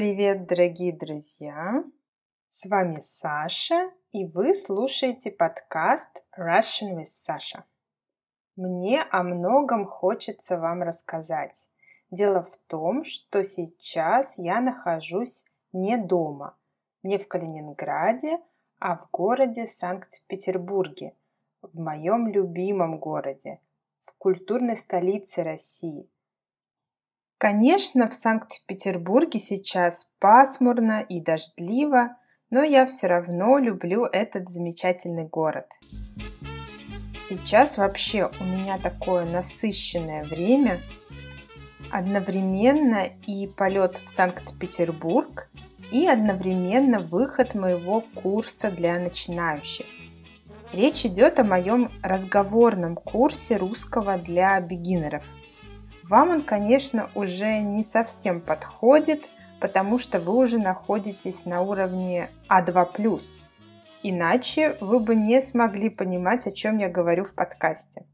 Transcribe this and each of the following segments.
Привет, дорогие друзья! С вами Саша, и вы слушаете подкаст Russian with Sasha. Мне о многом хочется вам рассказать. Дело в том, что сейчас я нахожусь не дома, не в Калининграде, а в городе Санкт-Петербурге, в моем любимом городе, в культурной столице России. Конечно, в Санкт-Петербурге сейчас пасмурно и дождливо, но я все равно люблю этот замечательный город. Сейчас вообще у меня такое насыщенное время. Одновременно и полет в Санкт-Петербург, и одновременно выход моего курса для начинающих. Речь идет о моем разговорном курсе русского для бигинеров. Вам он, конечно, уже не совсем подходит, потому что вы уже находитесь на уровне А2+. Иначе вы бы не смогли понимать, о чем я говорю в подкасте.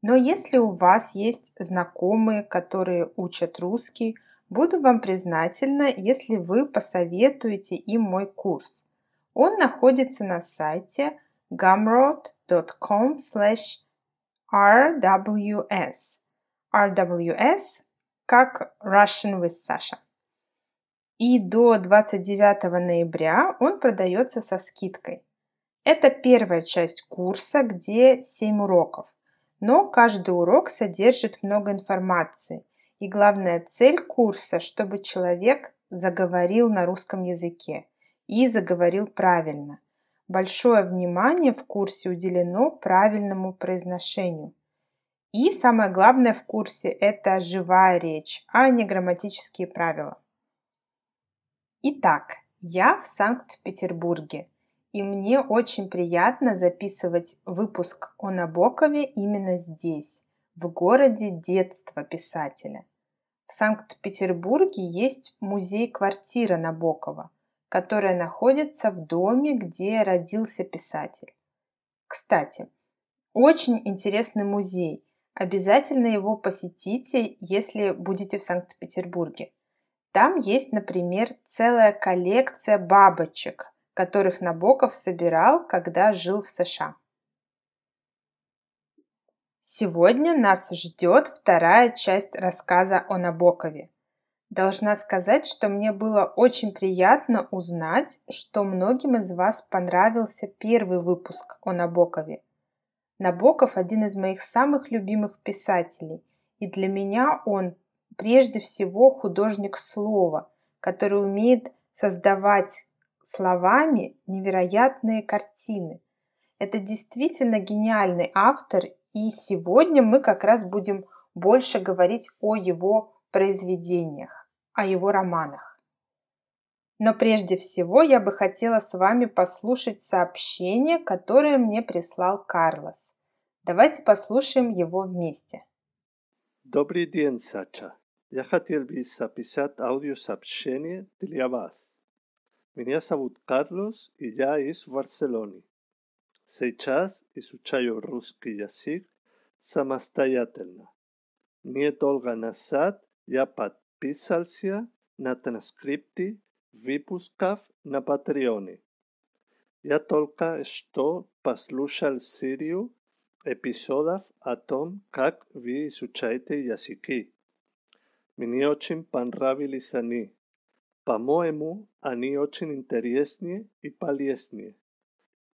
Но если у вас есть знакомые, которые учат русский, буду вам признательна, если вы посоветуете им мой курс. Он находится на сайте gumroad.com rws. RWS как Russian with Sasha. И до 29 ноября он продается со скидкой. Это первая часть курса, где 7 уроков. Но каждый урок содержит много информации. И главная цель курса, чтобы человек заговорил на русском языке и заговорил правильно – Большое внимание в курсе уделено правильному произношению. И самое главное в курсе – это живая речь, а не грамматические правила. Итак, я в Санкт-Петербурге, и мне очень приятно записывать выпуск о Набокове именно здесь, в городе детства писателя. В Санкт-Петербурге есть музей-квартира Набокова – которая находится в доме, где родился писатель. Кстати, очень интересный музей. Обязательно его посетите, если будете в Санкт-Петербурге. Там есть, например, целая коллекция бабочек, которых Набоков собирал, когда жил в США. Сегодня нас ждет вторая часть рассказа о Набокове. Должна сказать, что мне было очень приятно узнать, что многим из вас понравился первый выпуск о Набокове. Набоков – один из моих самых любимых писателей, и для меня он прежде всего художник слова, который умеет создавать словами невероятные картины. Это действительно гениальный автор, и сегодня мы как раз будем больше говорить о его произведениях, о его романах. Но прежде всего я бы хотела с вами послушать сообщение, которое мне прислал Карлос. Давайте послушаем его вместе. Добрый день, Сача. Я хотел бы записать аудиосообщение для вас. Меня зовут Карлос, и я из Барселоны. Сейчас изучаю русский язык самостоятельно. Недолго назад я подписался на транскрипты выпусков на Патреоне. Я только что послушал серию эпизодов о том, как вы изучаете языки. Мне очень понравились они. По-моему, они очень интересные и полезные.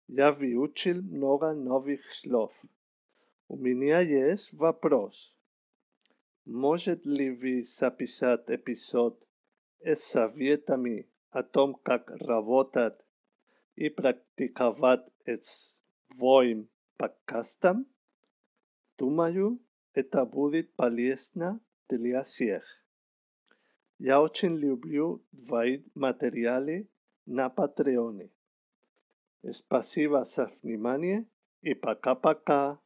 Я выучил много новых слов. У меня есть вопрос. Может ли вы записать эпизод с советами о том, как работать и практиковать своим подкастом? Думаю, это будет полезно для всех. Я очень люблю твои материалы на Патреоне. Спасибо за внимание и пока-пока.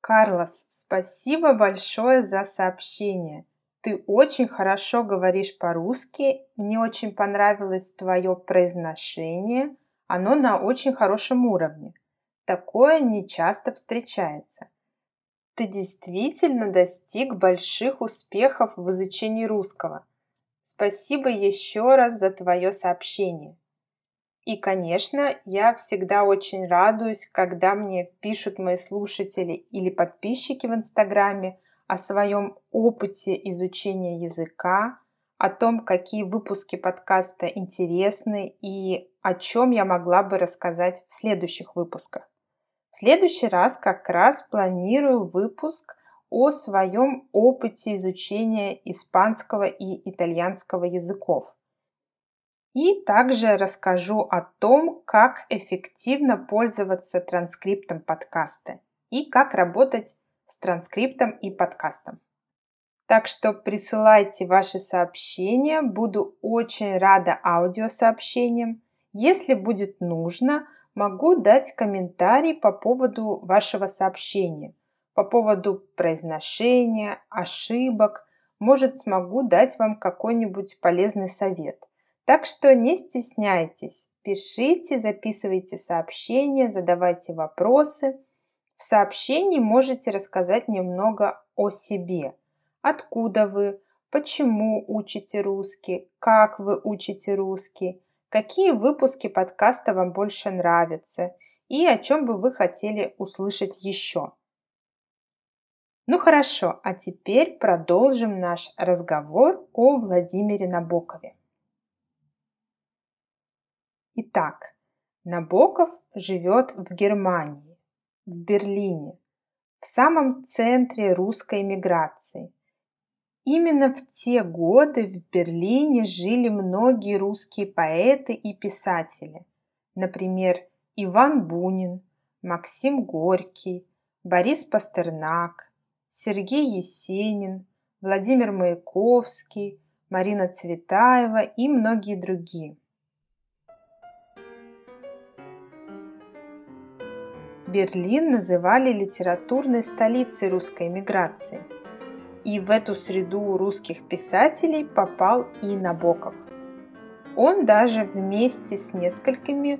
Карлос, спасибо большое за сообщение. Ты очень хорошо говоришь по-русски, мне очень понравилось твое произношение, оно на очень хорошем уровне. Такое не часто встречается. Ты действительно достиг больших успехов в изучении русского. Спасибо еще раз за твое сообщение. И, конечно, я всегда очень радуюсь, когда мне пишут мои слушатели или подписчики в Инстаграме о своем опыте изучения языка, о том, какие выпуски подкаста интересны и о чем я могла бы рассказать в следующих выпусках. В следующий раз как раз планирую выпуск о своем опыте изучения испанского и итальянского языков. И также расскажу о том, как эффективно пользоваться транскриптом подкаста и как работать с транскриптом и подкастом. Так что присылайте ваши сообщения, буду очень рада аудиосообщениям. Если будет нужно, могу дать комментарий по поводу вашего сообщения, по поводу произношения, ошибок, может смогу дать вам какой-нибудь полезный совет – так что не стесняйтесь, пишите, записывайте сообщения, задавайте вопросы. В сообщении можете рассказать немного о себе. Откуда вы, почему учите русский, как вы учите русский, какие выпуски подкаста вам больше нравятся и о чем бы вы хотели услышать еще. Ну хорошо, а теперь продолжим наш разговор о Владимире Набокове. Итак, Набоков живет в Германии, в Берлине, в самом центре русской эмиграции. Именно в те годы в Берлине жили многие русские поэты и писатели, например, Иван Бунин, Максим Горький, Борис Пастернак, Сергей Есенин, Владимир Маяковский, Марина Цветаева и многие другие. Берлин называли литературной столицей русской эмиграции. И в эту среду русских писателей попал и Набоков. Он даже вместе с несколькими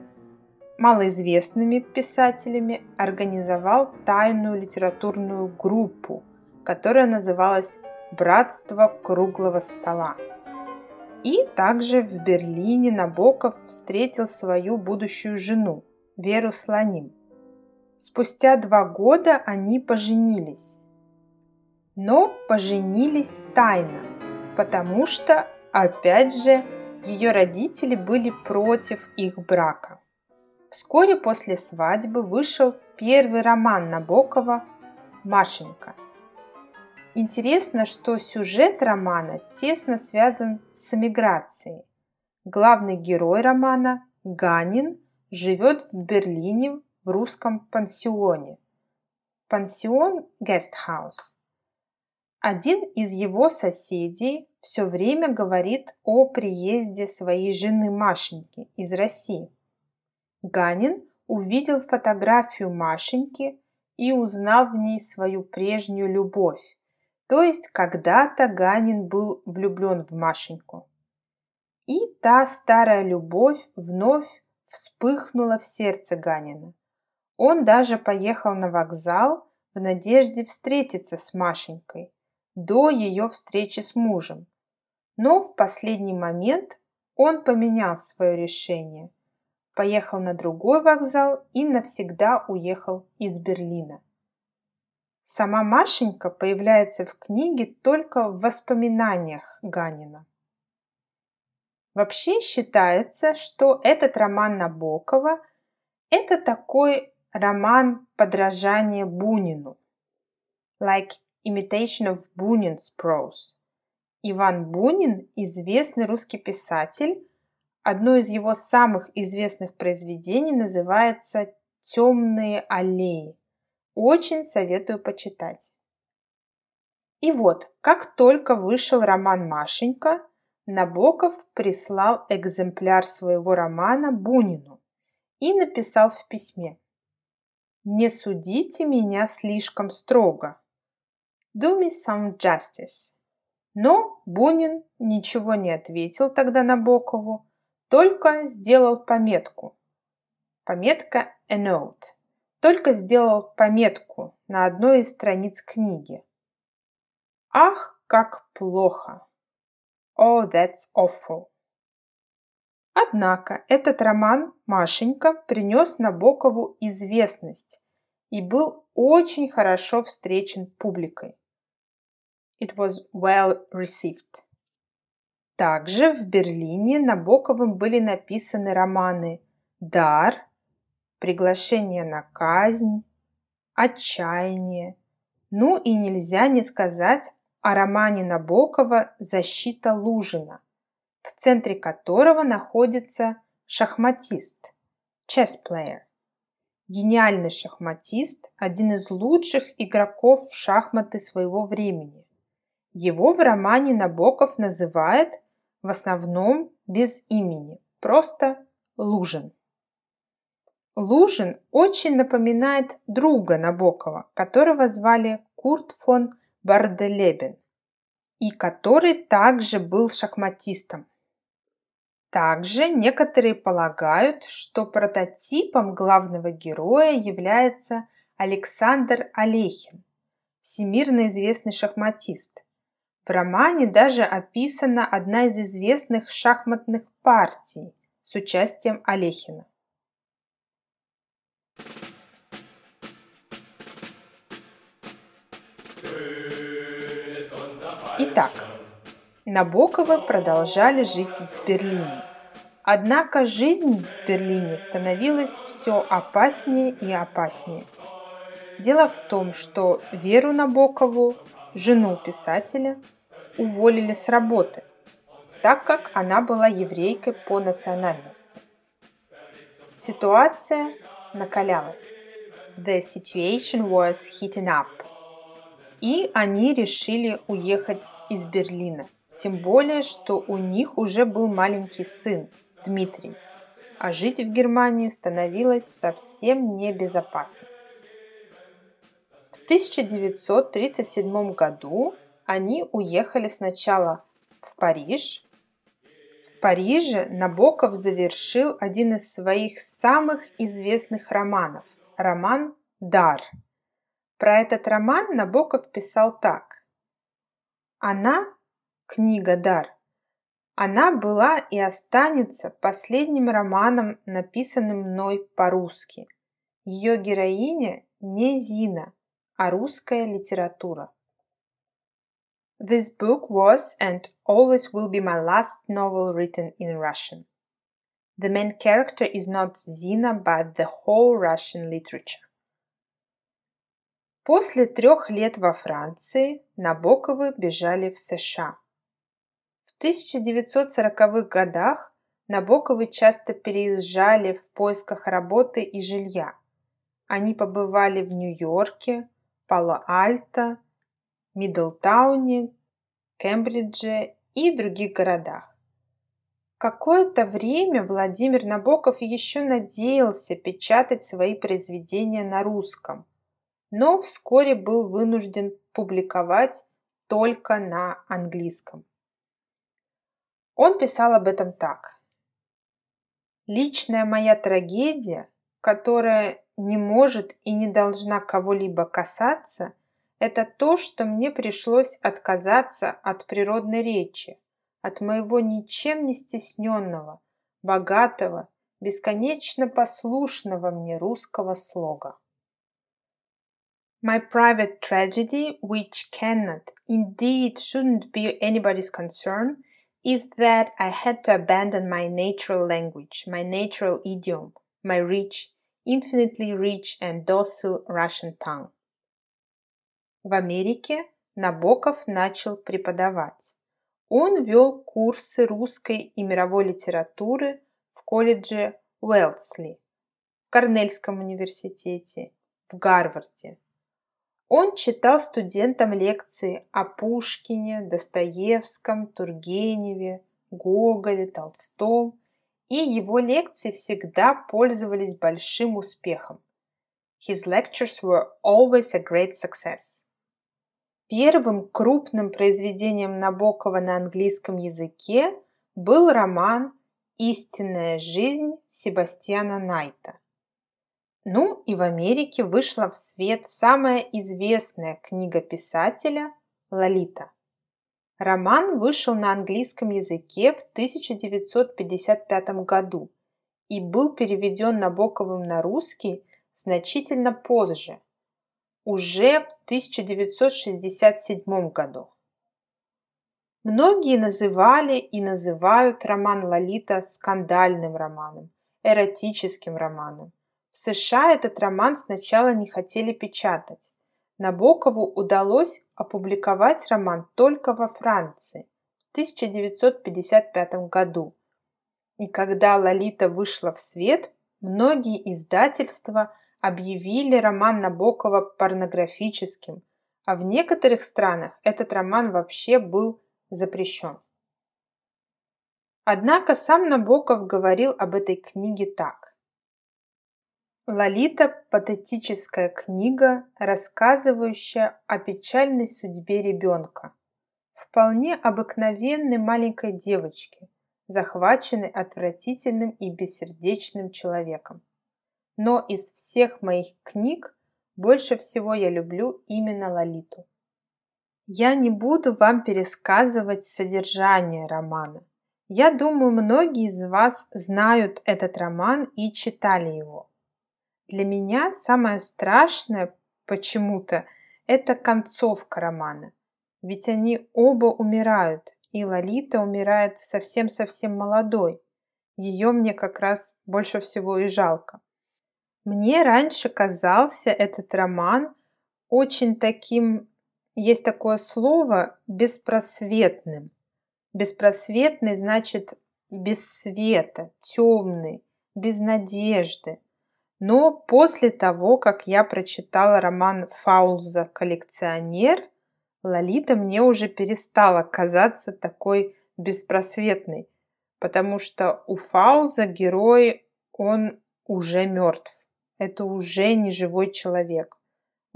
малоизвестными писателями организовал тайную литературную группу, которая называлась «Братство круглого стола». И также в Берлине Набоков встретил свою будущую жену Веру Слоним. Спустя два года они поженились. Но поженились тайно, потому что, опять же, ее родители были против их брака. Вскоре после свадьбы вышел первый роман Набокова «Машенька». Интересно, что сюжет романа тесно связан с эмиграцией. Главный герой романа, Ганин, живет в Берлине в русском пансионе. Пансион – гестхаус. Один из его соседей все время говорит о приезде своей жены Машеньки из России. Ганин увидел фотографию Машеньки и узнал в ней свою прежнюю любовь. То есть когда-то Ганин был влюблен в Машеньку. И та старая любовь вновь вспыхнула в сердце Ганина – он даже поехал на вокзал в надежде встретиться с Машенькой до ее встречи с мужем. Но в последний момент он поменял свое решение, поехал на другой вокзал и навсегда уехал из Берлина. Сама Машенька появляется в книге только в воспоминаниях Ганина. Вообще считается, что этот роман Набокова – это такой роман «Подражание Бунину» like imitation of Bunin's prose. Иван Бунин – известный русский писатель. Одно из его самых известных произведений называется «Темные аллеи». Очень советую почитать. И вот, как только вышел роман «Машенька», Набоков прислал экземпляр своего романа Бунину и написал в письме – не судите меня слишком строго. Do me some justice. Но Бунин ничего не ответил тогда Набокову, только сделал пометку. Пометка a note. Только сделал пометку на одной из страниц книги. Ах, как плохо! Oh, that's awful. Однако этот роман Машенька принес Набокову известность и был очень хорошо встречен публикой. It was well received. Также в Берлине Набоковым были написаны романы «Дар», «Приглашение на казнь», «Отчаяние». Ну и нельзя не сказать о романе Набокова «Защита Лужина», в центре которого находится шахматист, player. Гениальный шахматист, один из лучших игроков в шахматы своего времени. Его в романе Набоков называет в основном без имени, просто Лужин. Лужин очень напоминает друга Набокова, которого звали Курт фон Барделебен, и который также был шахматистом. Также некоторые полагают, что прототипом главного героя является Александр Олехин, всемирно известный шахматист. В романе даже описана одна из известных шахматных партий с участием Олехина. Итак, Набоковы продолжали жить в Берлине. Однако жизнь в Берлине становилась все опаснее и опаснее. Дело в том, что Веру Набокову, жену писателя, уволили с работы, так как она была еврейкой по национальности. Ситуация накалялась. The situation was heating up. И они решили уехать из Берлина. Тем более, что у них уже был маленький сын, Дмитрий. А жить в Германии становилось совсем небезопасно. В 1937 году они уехали сначала в Париж. В Париже Набоков завершил один из своих самых известных романов – роман «Дар», про этот роман Набоков писал так. Она, книга «Дар», она была и останется последним романом, написанным мной по-русски. Ее героиня не Зина, а русская литература. This book was and always will be my last novel written in Russian. The main character is not Zina, but the whole Russian literature. После трех лет во Франции Набоковы бежали в США. В 1940-х годах Набоковы часто переезжали в поисках работы и жилья. Они побывали в Нью-Йорке, Пало-Альто, Мидлтауне, Кембридже и других городах. Какое-то время Владимир Набоков еще надеялся печатать свои произведения на русском – но вскоре был вынужден публиковать только на английском. Он писал об этом так. «Личная моя трагедия, которая не может и не должна кого-либо касаться, это то, что мне пришлось отказаться от природной речи, от моего ничем не стесненного, богатого, бесконечно послушного мне русского слога. My private tragedy, which cannot, indeed shouldn't be anybody's concern, is that I had to abandon my natural language, my natural idiom, my rich, infinitely rich and docile Russian tongue. В Америке Набоков начал преподавать. Он вел курсы русской и мировой литературы в колледже Уэлсли, в Корнельском университете, в Гарварде. Он читал студентам лекции о Пушкине, Достоевском, Тургеневе, Гоголе, Толстом, и его лекции всегда пользовались большим успехом. His lectures were always a great success. Первым крупным произведением Набокова на английском языке был роман «Истинная жизнь» Себастьяна Найта – ну и в Америке вышла в свет самая известная книга писателя «Лолита». Роман вышел на английском языке в 1955 году и был переведен Набоковым на русский значительно позже, уже в 1967 году. Многие называли и называют роман Лолита скандальным романом, эротическим романом. В США этот роман сначала не хотели печатать. Набокову удалось опубликовать роман только во Франции в 1955 году. И когда «Лолита» вышла в свет, многие издательства объявили роман Набокова порнографическим, а в некоторых странах этот роман вообще был запрещен. Однако сам Набоков говорил об этой книге так. Лолита – патетическая книга, рассказывающая о печальной судьбе ребенка, вполне обыкновенной маленькой девочки, захваченной отвратительным и бессердечным человеком. Но из всех моих книг больше всего я люблю именно Лолиту. Я не буду вам пересказывать содержание романа. Я думаю, многие из вас знают этот роман и читали его. Для меня самое страшное почему-то это концовка романа. Ведь они оба умирают, и Лолита умирает совсем-совсем молодой. Ее мне как раз больше всего и жалко. Мне раньше казался этот роман очень таким есть такое слово беспросветным. Беспросветный значит без света, темный, без надежды. Но после того, как я прочитала роман Фаулза «Коллекционер», Лолита мне уже перестала казаться такой беспросветной, потому что у Фауза герой, он уже мертв. Это уже не живой человек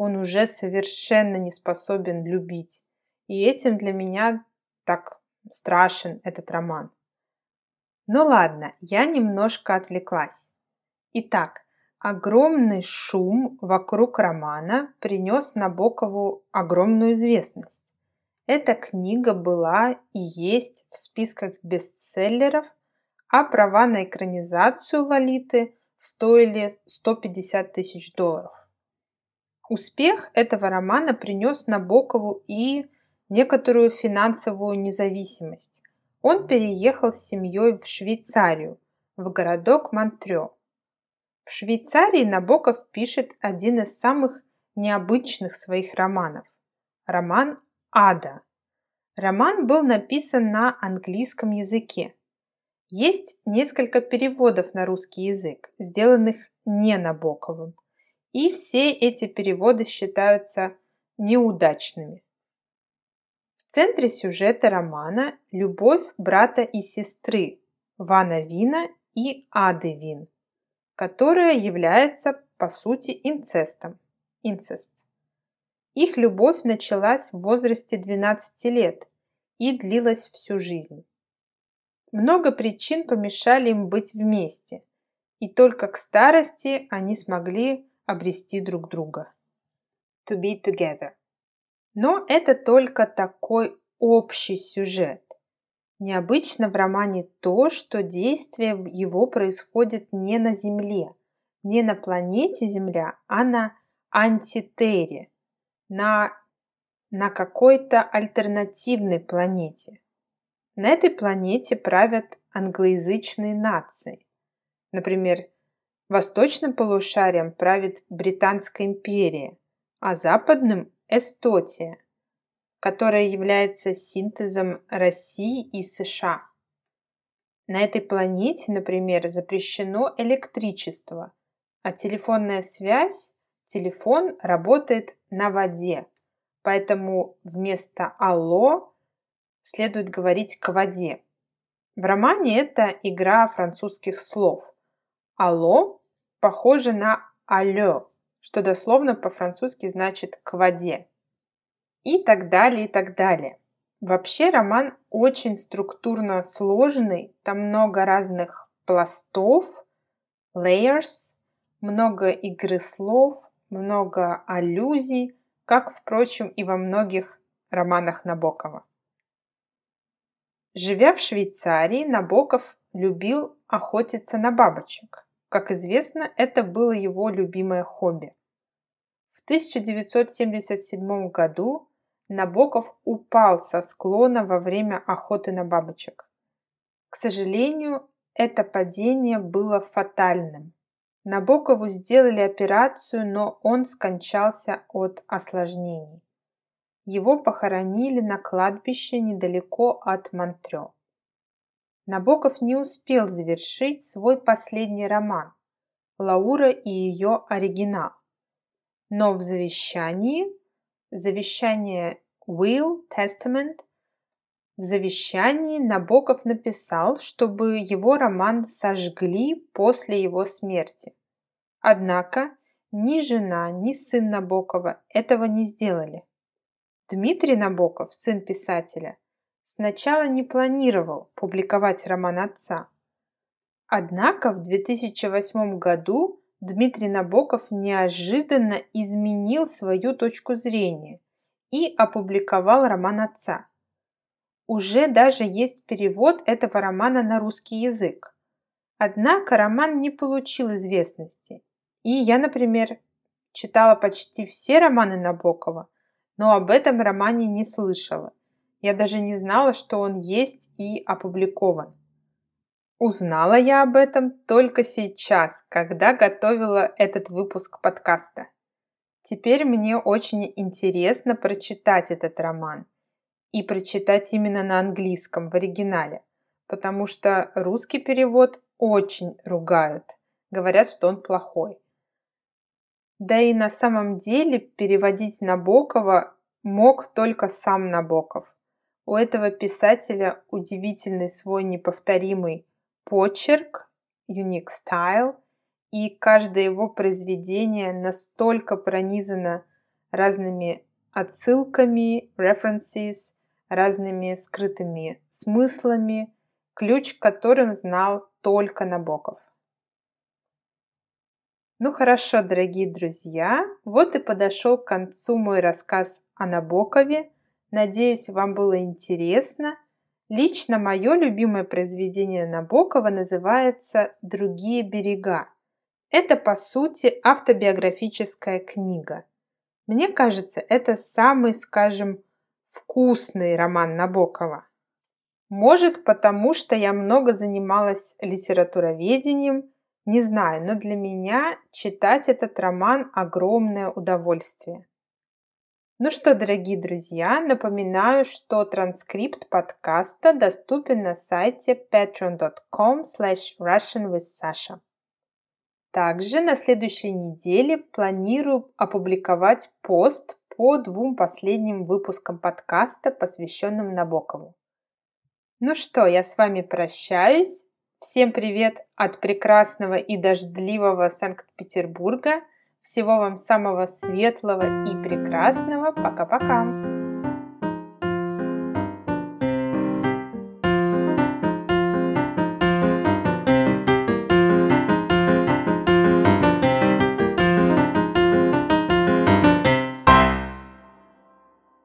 он уже совершенно не способен любить. И этим для меня так страшен этот роман. Ну ладно, я немножко отвлеклась. Итак, огромный шум вокруг романа принес Набокову огромную известность. Эта книга была и есть в списках бестселлеров, а права на экранизацию Лолиты стоили 150 тысяч долларов. Успех этого романа принес Набокову и некоторую финансовую независимость. Он переехал с семьей в Швейцарию, в городок Монтрё. В Швейцарии Набоков пишет один из самых необычных своих романов – роман «Ада». Роман был написан на английском языке. Есть несколько переводов на русский язык, сделанных не Набоковым – и все эти переводы считаются неудачными. В центре сюжета романа любовь брата и сестры Вана Вина и Ады Вин, которая является по сути инцестом. Инцест. Их любовь началась в возрасте 12 лет и длилась всю жизнь. Много причин помешали им быть вместе, и только к старости они смогли обрести друг друга. To be together. Но это только такой общий сюжет. Необычно в романе то, что действие его происходит не на Земле, не на планете Земля, а на антитере, на, на какой-то альтернативной планете. На этой планете правят англоязычные нации. Например, Восточным полушарием правит Британская империя, а западным – Эстотия, которая является синтезом России и США. На этой планете, например, запрещено электричество, а телефонная связь, телефон работает на воде, поэтому вместо «алло» следует говорить «к воде». В романе это игра французских слов. «Алло» похоже на «аллё», что дословно по-французски значит «к воде». И так далее, и так далее. Вообще роман очень структурно сложный, там много разных пластов, layers, много игры слов, много аллюзий, как, впрочем, и во многих романах Набокова. Живя в Швейцарии, Набоков любил охотиться на бабочек. Как известно, это было его любимое хобби. В 1977 году Набоков упал со склона во время охоты на бабочек. К сожалению, это падение было фатальным. Набокову сделали операцию, но он скончался от осложнений. Его похоронили на кладбище недалеко от Монтрё. Набоков не успел завершить свой последний роман «Лаура и ее оригинал». Но в завещании, завещание Will, Testament, в завещании Набоков написал, чтобы его роман сожгли после его смерти. Однако ни жена, ни сын Набокова этого не сделали. Дмитрий Набоков, сын писателя, сначала не планировал публиковать роман отца. Однако в 2008 году Дмитрий Набоков неожиданно изменил свою точку зрения и опубликовал роман отца. Уже даже есть перевод этого романа на русский язык. Однако роман не получил известности. И я, например, читала почти все романы Набокова, но об этом романе не слышала. Я даже не знала, что он есть и опубликован. Узнала я об этом только сейчас, когда готовила этот выпуск подкаста. Теперь мне очень интересно прочитать этот роман и прочитать именно на английском в оригинале, потому что русский перевод очень ругают, говорят, что он плохой. Да и на самом деле переводить Набокова мог только сам Набоков. У этого писателя удивительный свой неповторимый почерк, unique style, и каждое его произведение настолько пронизано разными отсылками, references, разными скрытыми смыслами, ключ к которым знал только Набоков. Ну хорошо, дорогие друзья, вот и подошел к концу мой рассказ о Набокове. Надеюсь, вам было интересно. Лично мое любимое произведение Набокова называется «Другие берега». Это, по сути, автобиографическая книга. Мне кажется, это самый, скажем, вкусный роман Набокова. Может, потому что я много занималась литературоведением – не знаю, но для меня читать этот роман огромное удовольствие. Ну что, дорогие друзья, напоминаю, что транскрипт подкаста доступен на сайте patreon.com slash russianwithsasha. Также на следующей неделе планирую опубликовать пост по двум последним выпускам подкаста, посвященным Набокову. Ну что, я с вами прощаюсь. Всем привет от прекрасного и дождливого Санкт-Петербурга. Всего вам самого светлого и прекрасного. Пока-пока.